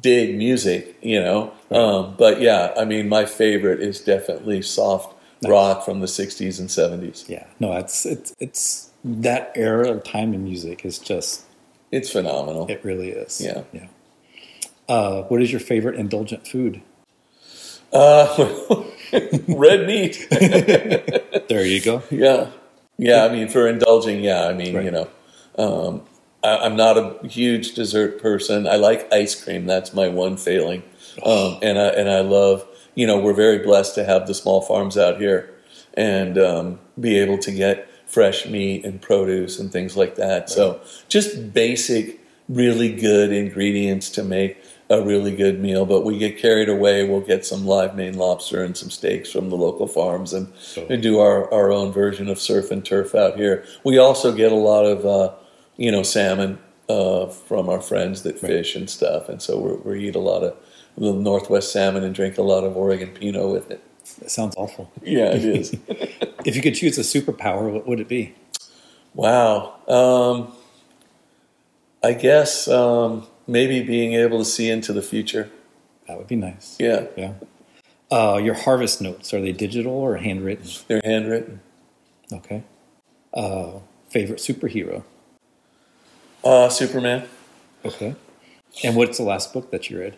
dig music, you know. Um, but yeah, I mean, my favorite is definitely soft Nice. rock from the '60s and '70s. Yeah, no, it's it's it's that era of time in music is just It's phenomenal. it really is. Yeah. yeah. Uh, what is your favorite indulgent food? Uh, red meat. There you go. Yeah, yeah. I mean, for indulging, yeah. I mean, Right. you know, um, I, I'm not a huge dessert person. I like ice cream. That's my one failing. Um, and I and I love. You know, we're very blessed to have the small farms out here, and um, be able to get fresh meat and produce and things like that. So just basic, really good ingredients to make a really good meal. But we get carried away. We'll get some live Maine lobster and some steaks from the local farms and, and do our, our own version of surf and turf out here. We also get a lot of, uh, you know, salmon uh, from our friends that fish and stuff. And so we're, we eat a lot of the Northwest salmon and drink a lot of Oregon Pinot with it. That sounds awful. Yeah, it is. If you could choose a superpower, what would it be? Wow. Um, I guess um, maybe being able to see into the future. That would be nice. Yeah, Yeah. Uh, your harvest notes are they digital or handwritten? they're handwritten. Okay. Uh, favorite superhero? Uh, Superman. Okay. And what's the last book that you read?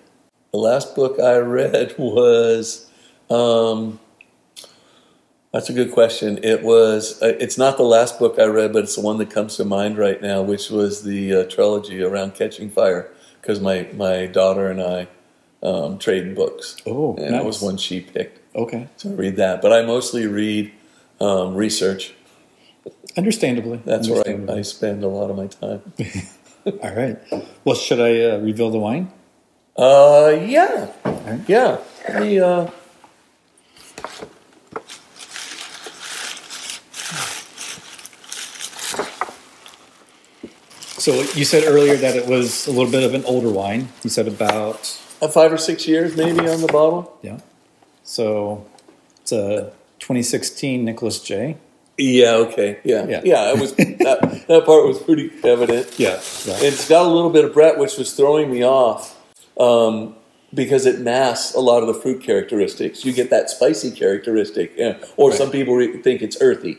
The last book I read was. Um, that's a good question. It was. Uh, it's not the last book I read, but it's the one that comes to mind right now, which was the uh, trilogy around Catching Fire, because my my daughter and I um, trade books. Oh, and that was one she picked. Okay. So I read that, but I mostly read um, research. Understandably. That's where I, I, spend a lot of my time. All right. Well, should I uh, reveal the wine? Uh, yeah, right. yeah. Let me, uh, So you said earlier that it was a little bit of an older wine. You said about uh, five or six years maybe on the bottle. yeah. So it's a 2016 Nicholas J. Yeah. Okay. Yeah. Yeah. Yeah. it was that, that part was pretty evident. Yeah. yeah. It's got a little bit of Brett, which was throwing me off um, because it masks a lot of the fruit characteristics. You get that spicy characteristic, yeah. or Right. some people re- think it's earthy.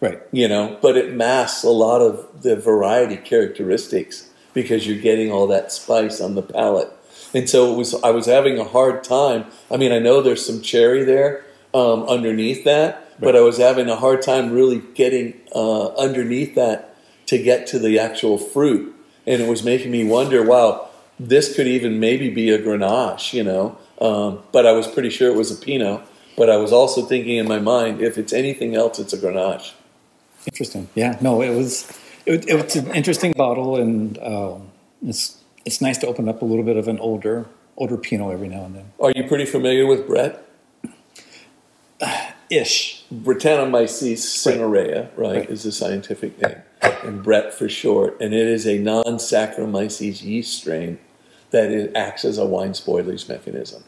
Right. you know, but it masks a lot of the variety characteristics because you're getting all that spice on the palate. And so it was, I was having a hard time. I mean, I know there's some cherry there um, underneath that, but I was having a hard time really getting uh, underneath that to get to the actual fruit. And it was making me wonder, wow, this could even maybe be a Grenache, you know. Um, but I was pretty sure it was a Pinot. But I was also thinking in my mind, if it's anything else, it's a Grenache. Interesting. Yeah. No, it was it, it was an interesting bottle, and um, it's it's nice to open up a little bit of an older older Pinot every now and then. Are you pretty familiar with Brett? Ish. Brettanomyces cinerea, right, Right. is the scientific name, and Brett for short. And it is a non-Saccharomyces yeast strain that it acts as a wine spoilage mechanism.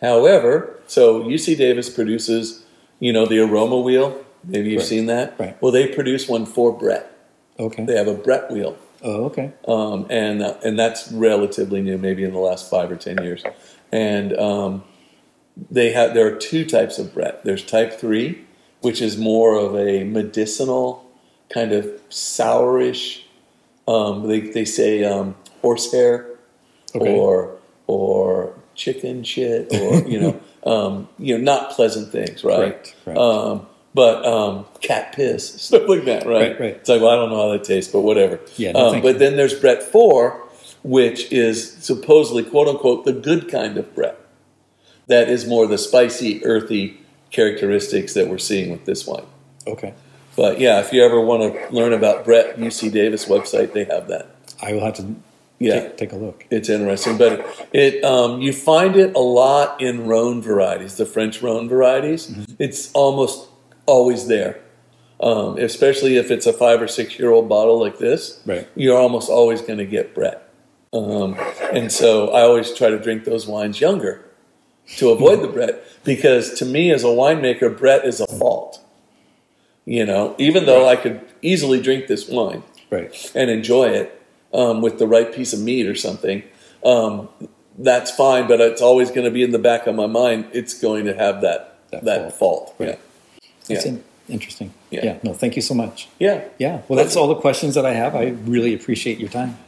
However, so UC Davis produces, you know, the aroma wheel. Maybe you've Right. seen that. Right. Well, they produce one for Brett. Okay. They have a Brett wheel. Oh, okay. um, and uh, and that's relatively new, maybe in the last five or ten years. And um, they have there are two types of Brett. There's Type Three, which is more of a medicinal kind of sourish. Um, they they say um, horsehair Okay. or or chicken shit or you know um, you know not pleasant things, right? Right, right. Um, but um, cat piss stuff like that, right? Right, right. It's like well, I don't know how that tastes, but whatever. Yeah, no, um, but then there's Brett Four, which is supposedly quote unquote the good kind of Brett. That is more the spicy, earthy characteristics that we're seeing with this wine. Okay. But yeah, if you ever want to learn about Brett, UC Davis website, they have that. I will have to Yeah. take, take a look. It's interesting, but it um, you find it a lot in Rhone varieties, the French Rhone varieties. Mm-hmm. It's almost always there, um, especially if it's a five or six year old bottle like this. Right. You're almost always going to get Brett, um, and so I always try to drink those wines younger to avoid the Brett because to me as a winemaker, Brett is a fault. You know, even though I could easily drink this wine, Right. and enjoy it um, with the right piece of meat or something, um, that's fine. But it's always going to be in the back of my mind. It's going to have that That that, fault. fault. Right. Yeah. That's Yeah. in- interesting. Yeah. yeah. No, thank you so much. Yeah. Yeah. Well, that's all the questions that I have. I really appreciate your time.